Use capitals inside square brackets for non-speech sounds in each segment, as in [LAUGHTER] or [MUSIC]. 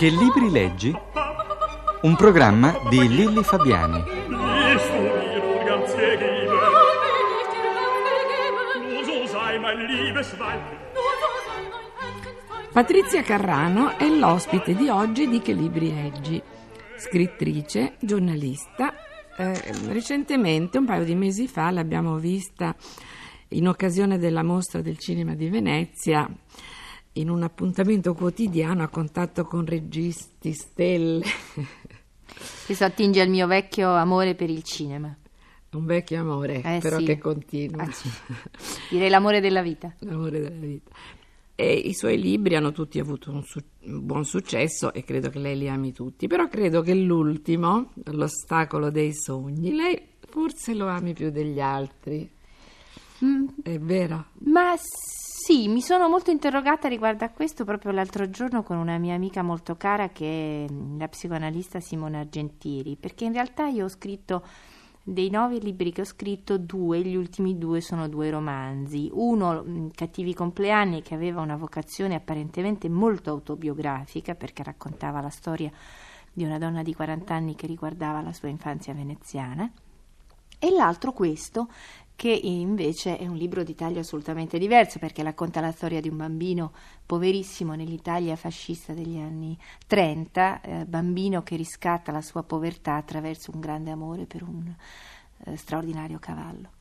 Che libri leggi? Un programma di Lilli Fabiani. Patrizia Carrano è l'ospite di oggi di Che libri leggi, scrittrice, giornalista. Eh, recentemente, un paio di mesi fa, l'abbiamo vista in occasione della mostra del cinema di Venezia in un appuntamento quotidiano a contatto con registi, stelle. [LAUGHS] Questo attinge al mio vecchio amore per il cinema. Un vecchio amore, Eh, però sì. che continua. Ah, sì. [LAUGHS] Direi l'amore della vita. L'amore della vita. E i suoi libri hanno tutti avuto un, su- un buon successo e credo che lei li ami tutti, però credo che l'ultimo, L'ostacolo dei sogni, lei forse lo ami più degli altri. Mm, È vero? Ma sì, mi sono molto interrogata riguardo a questo proprio l'altro giorno con una mia amica molto cara che è la psicoanalista Simona Argentieri, perché in realtà io ho scritto dei nove libri che ho scritto, due, gli ultimi due sono due romanzi. Uno, mm, Cattivi compleanni, che aveva una vocazione apparentemente molto autobiografica perché raccontava la storia di una donna di 40 anni che riguardava la sua infanzia veneziana. E l'altro questo, che invece è un libro di taglio assolutamente diverso perché racconta la storia di un bambino poverissimo nell'Italia fascista degli anni 30, eh, bambino che riscatta la sua povertà attraverso un grande amore per un eh, straordinario cavallo.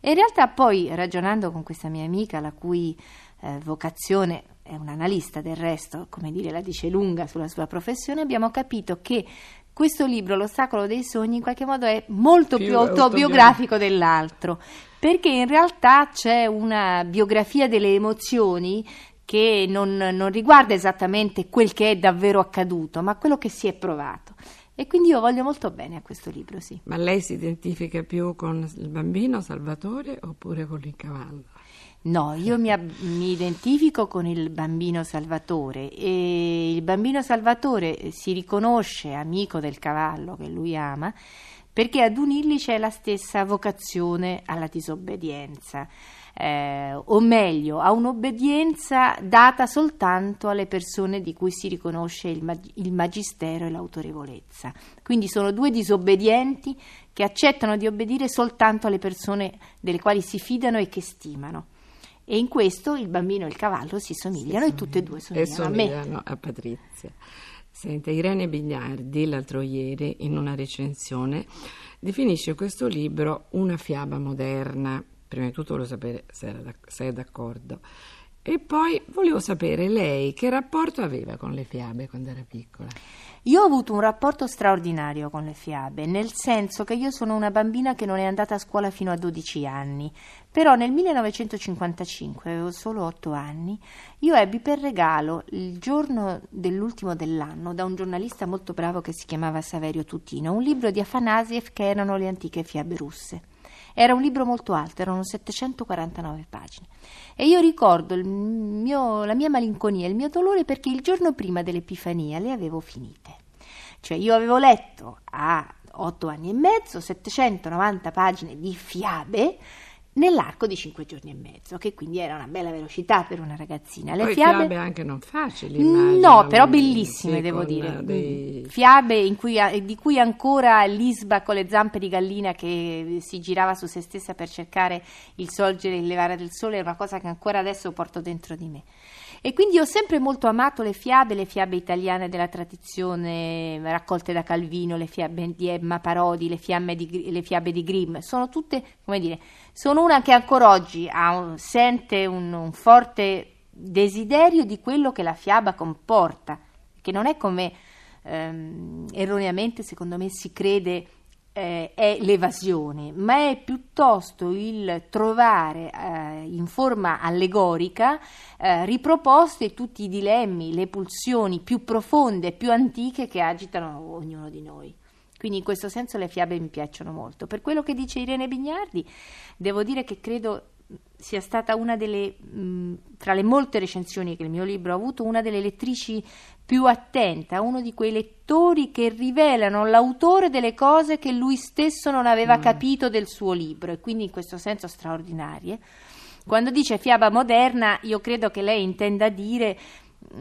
E in realtà poi ragionando con questa mia amica, la cui eh, vocazione è un analista del resto, come dire, la dice lunga sulla sua professione, abbiamo capito che questo libro, L'ostacolo dei sogni, in qualche modo è molto Più più, autobiografico dell'altro, perché in realtà c'è una biografia delle emozioni che non, non riguarda esattamente quel che è davvero accaduto, ma quello che si è provato. E quindi io voglio molto bene a questo libro, sì. Ma lei si identifica più con il bambino Salvatore oppure con il cavallo? No, io mi, mi identifico con il bambino Salvatore e il bambino Salvatore si riconosce amico del cavallo che lui ama perché ad unirli c'è la stessa vocazione alla disobbedienza, eh, o meglio, a un'obbedienza data soltanto alle persone di cui si riconosce il, mag- il magistero e l'autorevolezza. Quindi sono due disobbedienti che accettano di obbedire soltanto alle persone delle quali si fidano e che stimano. E in questo il bambino e il cavallo si somigliano e tutte e due E somigliano a me. somigliano a Patrizia. Senta, Irene Bignardi, l'altro ieri, in una recensione, definisce questo libro una fiaba moderna. Prima di tutto volevo sapere se, era se è d'accordo. E poi volevo sapere lei che rapporto aveva con le fiabe quando era piccola. Io ho avuto un rapporto straordinario con le fiabe, nel senso che io sono una bambina che non è andata a scuola fino a 12 anni, però nel 1955, avevo solo 8 anni, io ebbi per regalo il giorno dell'ultimo dell'anno da un giornalista molto bravo che si chiamava Saverio Tutino, un libro di Afanasiev che erano le antiche fiabe russe. Era un libro molto alto, erano 749 pagine. E io ricordo mio- la mia malinconia, il mio dolore perché il giorno prima dell'Epifania le avevo finite. Cioè io avevo letto a otto anni e mezzo 790 pagine di fiabe nell'arco di cinque giorni e mezzo, che quindi era una bella velocità per una ragazzina. Le Poi fiabe... fiabe anche non facili, immagino. No, però Mm, bellissime, sì, devo dire. dei- Mm, Fiabe in cui- di cui ancora l'Isba con le zampe di gallina che si girava su se stessa per cercare il sorgere e il levare del sole è una cosa che ancora adesso porto dentro di me. E quindi ho sempre molto amato le fiabe, le fiabe italiane della tradizione raccolte da Calvino, le fiabe di Emma Parodi, le, di le fiabe di Grimm. Sono tutte, come dire, sono una che ancora oggi un- sente un, un forte desiderio di quello che la fiaba comporta, che non è come ehm, erroneamente secondo me si crede eh, è l'evasione, ma è piuttosto il trovare eh, in forma allegorica eh, riproposte tutti i dilemmi, le pulsioni più profonde, più antiche che agitano ognuno di noi. Quindi in questo senso le fiabe mi piacciono molto. Per quello che dice Irene Bignardi, devo dire che credo sia stata una delle, mh, tra le molte recensioni che il mio libro ha avuto, una delle lettrici più attenta, uno di quei lettori che rivelano l'autore delle cose che lui stesso non aveva capito del suo libro e quindi in questo senso straordinarie. Quando dice fiaba moderna, io credo che lei intenda dire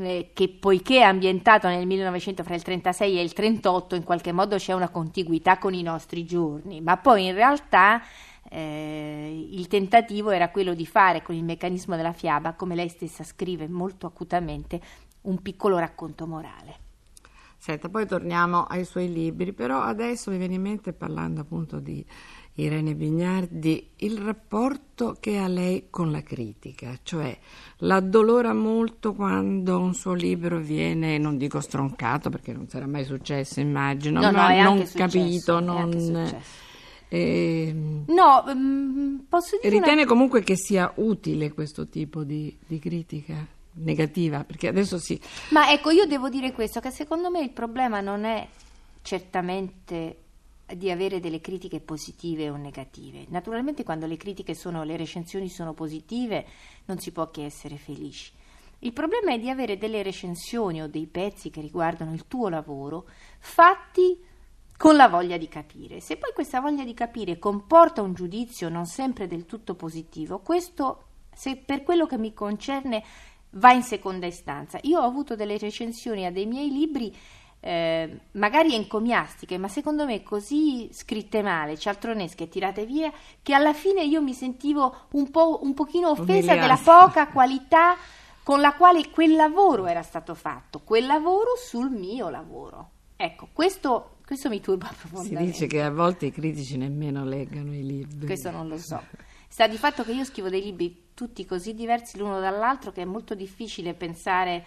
eh, che poiché è ambientato nel 1900 fra il 36 e il 38 in qualche modo c'è una contiguità con i nostri giorni, ma poi in realtà eh, il tentativo era quello di fare con il meccanismo della fiaba, come lei stessa scrive molto acutamente, un piccolo racconto morale. Senta, poi torniamo ai suoi libri, però adesso mi viene in mente parlando appunto di Irene Vignardi, il rapporto che ha lei con la critica, cioè l'addolora molto quando un suo libro viene, non dico stroncato perché non sarà mai successo, immagino, no, ma no, non successo, capito, non... Eh, no, um, posso dire ritiene una... comunque che sia utile questo tipo di, di critica negativa, perché adesso sì. Ma ecco, io devo dire questo, che secondo me il problema non è certamente di avere delle critiche positive o negative. Naturalmente quando le critiche sono, le recensioni sono positive non si può che essere felici. Il problema è di avere delle recensioni o dei pezzi che riguardano il tuo lavoro fatti con la voglia di capire. Se poi questa voglia di capire comporta un giudizio non sempre del tutto positivo, questo, se per quello che mi concerne, va in seconda istanza. Io ho avuto delle recensioni a dei miei libri eh, magari encomiastiche, ma secondo me così scritte male, cialtronesche e tirate via, che alla fine io mi sentivo un, po', un pochino offesa della poca qualità con la quale quel lavoro era stato fatto, quel lavoro sul mio lavoro. Ecco, questo, questo mi turba [LAUGHS] profondamente. Si dice che a volte i critici nemmeno leggano i libri. Questo non lo so. Sta di fatto che io scrivo dei libri tutti così diversi l'uno dall'altro che è molto difficile pensare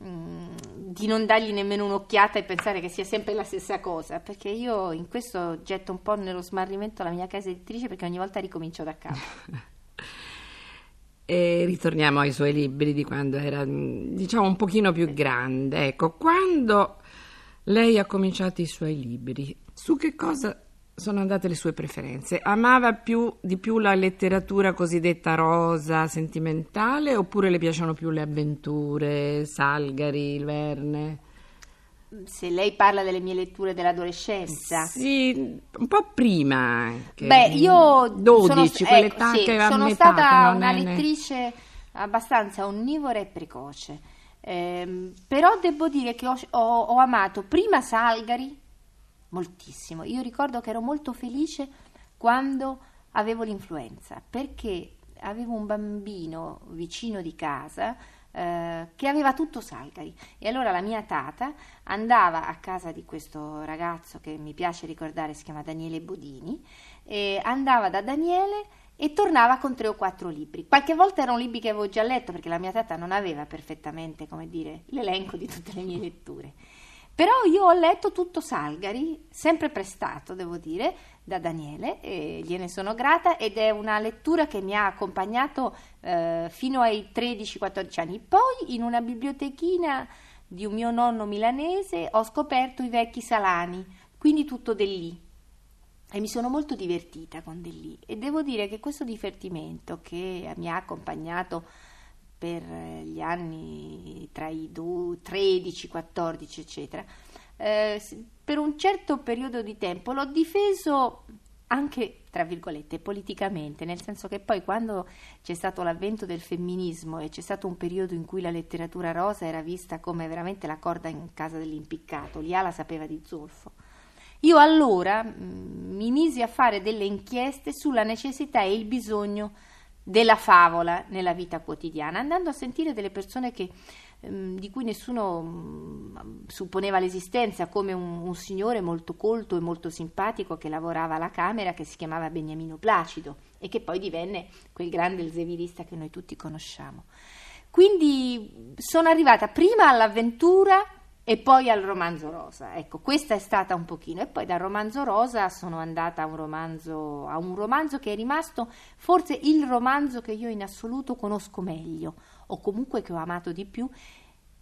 Mm, di non dargli nemmeno un'occhiata e pensare che sia sempre la stessa cosa, perché io in questo getto un po' nello smarrimento la mia casa editrice perché ogni volta ricomincio da capo. [LAUGHS] e ritorniamo ai suoi libri di quando era, diciamo, un pochino più grande. Ecco, quando lei ha cominciato i suoi libri, su che cosa sono andate le sue preferenze? Amava più, di più la letteratura cosiddetta rosa, sentimentale, oppure le piacciono più le avventure, Salgari, il Verne? Se lei parla delle mie letture dell'adolescenza. Sì, un po' prima anche. Beh, io 12, sono, quell'età ecco, sì, sono metà, stata una è... lettrice abbastanza onnivora e precoce. Eh, però devo dire che ho, ho, ho amato prima Salgari, moltissimo. Io ricordo che ero molto felice quando avevo l'influenza, perché avevo un bambino vicino di casa eh, che aveva tutto Salgari e allora la mia tata andava a casa di questo ragazzo che mi piace ricordare si chiama Daniele Bodini e andava da Daniele e tornava con tre o quattro libri. Qualche volta erano libri che avevo già letto perché la mia tata non aveva perfettamente, come dire, l'elenco di tutte le mie letture. Però io ho letto tutto Salgari, sempre prestato, devo dire, da Daniele, e gliene sono grata ed è una lettura che mi ha accompagnato eh, fino ai 13-14 anni. Poi in una bibliotechina di un mio nonno milanese ho scoperto i vecchi Salani, quindi tutto Dellì. E mi sono molto divertita con Dellì e devo dire che questo divertimento che mi ha accompagnato per gli anni tra i 13, 14, eccetera, eh, per un certo periodo di tempo l'ho difeso anche tra virgolette politicamente, nel senso che poi quando c'è stato l'avvento del femminismo e c'è stato un periodo in cui la letteratura rosa era vista come veramente la corda in casa dell'impiccato, Liala sapeva di zolfo. Io allora mh, mm, mi misi a fare delle inchieste sulla necessità e il bisogno della favola nella vita quotidiana, andando a sentire delle persone che, ehm, di cui nessuno mm, supponeva l'esistenza, come un, un, signore molto colto e molto simpatico che lavorava alla Camera, che si chiamava Beniamino Placido e che poi divenne quel grande elsevirista che noi tutti conosciamo. Quindi sono arrivata prima all'avventura e poi al romanzo rosa. Ecco, questa è stata un pochino. E poi dal romanzo rosa sono andata a un romanzo, a un romanzo che è rimasto forse il romanzo che io in assoluto conosco meglio, o comunque che ho amato di più,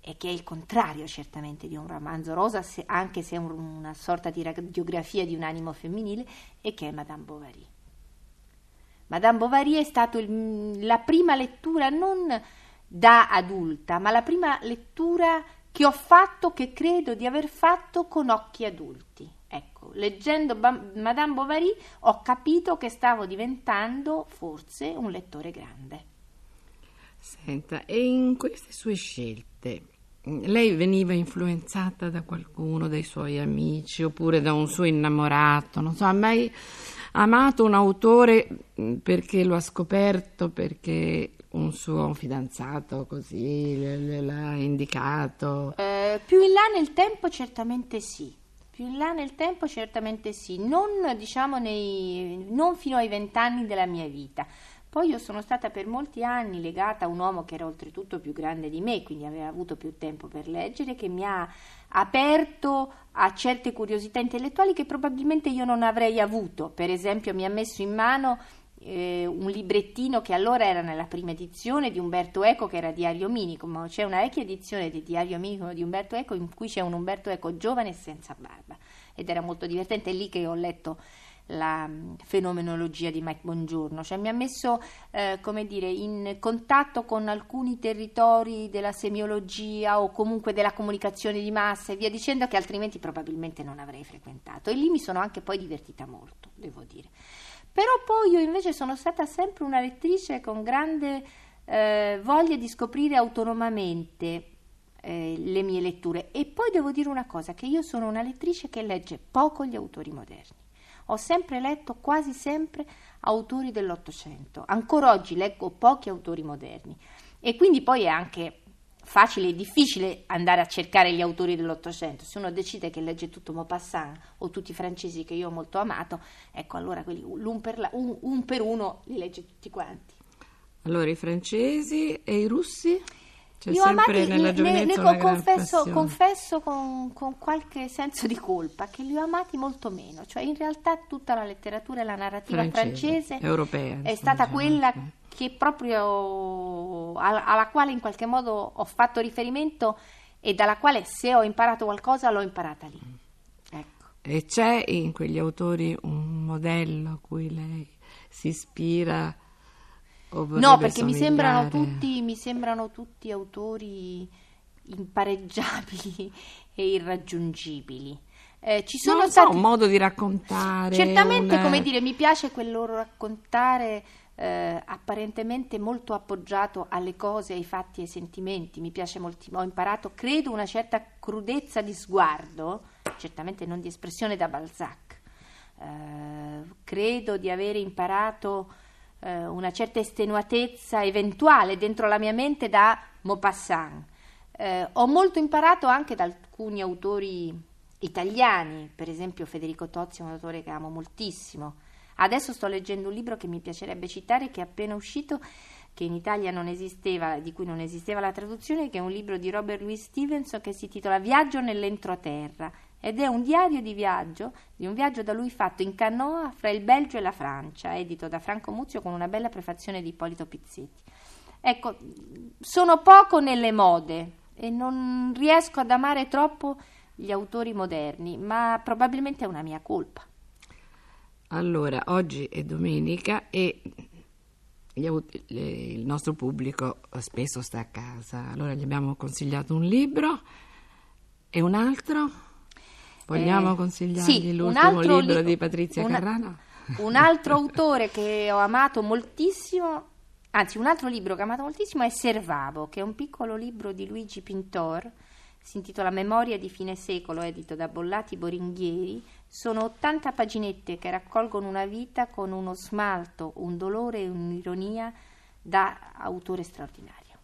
e che è il contrario certamente di un romanzo rosa, se, anche se è un, una sorta di radiografia di un animo femminile, e che è Madame Bovary. Madame Bovary è stata la prima lettura non da adulta, ma la prima lettura che ho fatto, che credo di aver fatto con occhi adulti. Ecco, leggendo Madame Bovary ho capito che stavo diventando forse un lettore grande. Senta, e in queste sue scelte, lei veniva influenzata da qualcuno dei suoi amici oppure da un suo innamorato? Non so, mai amato un autore mm, perché lo ha scoperto, perché un suo fidanzato così l'ha indicato? Eh, più in là nel tempo certamente sì. Più in là nel tempo certamente sì, non, diciamo, nei, non fino ai vent'anni della mia vita. Poi io sono stata per molti anni legata a un uomo che era oltretutto più grande di me, quindi aveva avuto più tempo per leggere, che mi ha aperto a certe curiosità intellettuali che probabilmente io non avrei avuto. Per esempio mi ha messo in mano eh, un librettino che allora era nella prima edizione di Umberto Eco che era Diario Minimo, c'è una vecchia edizione di Diario Minimo di Umberto Eco in cui c'è un Umberto Eco giovane e senza barba ed era molto divertente, è lì che ho letto la mm, fenomenologia di Mike Bongiorno, cioè mi ha messo eh, come dire, in contatto con alcuni territori della semiologia o comunque della comunicazione di massa e via dicendo che altrimenti probabilmente non avrei frequentato e lì mi sono anche poi divertita molto, devo dire. Però poi io invece sono stata sempre una lettrice con grande eh, voglia di scoprire autonomamente eh, le mie letture. E poi devo dire una cosa, che io sono una lettrice che legge poco gli autori moderni. Ho sempre letto quasi sempre autori dell'Ottocento. Ancora oggi leggo pochi autori moderni. E quindi poi è anche facile e difficile andare a cercare gli autori dell'Ottocento. Se uno decide che legge tutto Maupassant o tutti i francesi che io ho molto amato, ecco allora quelli per, la, un, un per uno li legge tutti quanti. Allora i francesi e i russi? C'è io amati, ne, ne, ne confesso, confesso con, con, qualche senso di colpa che li ho amati molto meno, cioè in realtà tutta la letteratura e la narrativa francese, francese europea, è stata diciamo, quella che proprio alla quale in qualche modo ho fatto riferimento e dalla quale se ho imparato qualcosa l'ho imparata lì. Ecco. E c'è in quegli autori un modello a cui lei si ispira? No, perché mi sembrano, tutti, mi sembrano tutti autori impareggiabili [LAUGHS] e irraggiungibili. Eh, ci sono non stati... so, un modo di raccontare. Certamente, una... come dire, mi piace quel loro raccontare eh, apparentemente molto appoggiato alle cose, ai fatti e ai sentimenti. Mi piace moltissimo. Ho imparato, credo, una certa crudezza di sguardo, certamente non di espressione da Balzac. Eh, credo di aver imparato eh, una certa estenuatezza eventuale dentro la mia mente da Maupassant. Eh, ho molto imparato anche da alcuni autori italiani, per esempio Federico Tozzi un autore che amo moltissimo. Adesso sto leggendo un libro che mi piacerebbe citare, che è appena uscito, che in Italia non esisteva, di cui non esisteva la traduzione, che è un libro di Robert Louis Stevenson che si intitola Viaggio nell'entroterra ed è un diario di viaggio, di un viaggio da lui fatto in canoa fra il Belgio e la Francia, edito da Franco Muzio con una bella prefazione di Ippolito Pizzetti. Ecco, sono poco nelle mode e non riesco ad amare troppo gli autori moderni, ma probabilmente è una mia colpa. Allora, oggi è domenica e il nostro pubblico spesso sta a casa, allora gli abbiamo consigliato un libro e un altro Vogliamo eh, consigliargli sì, l'ultimo libro li- di Patrizia una, Carrano? Un altro autore che ho amato moltissimo, anzi un altro libro che ho amato moltissimo è Servavo, che è un piccolo libro di Luigi Pintor, si intitola Memoria di fine secolo, edito da Bollati Boringhieri. Sono 80 paginette che raccolgono una vita con uno smalto, un dolore e un'ironia da autore straordinario.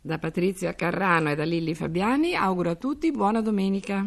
Da Patrizia Carrano e da Lilli Fabiani auguro a tutti buona domenica.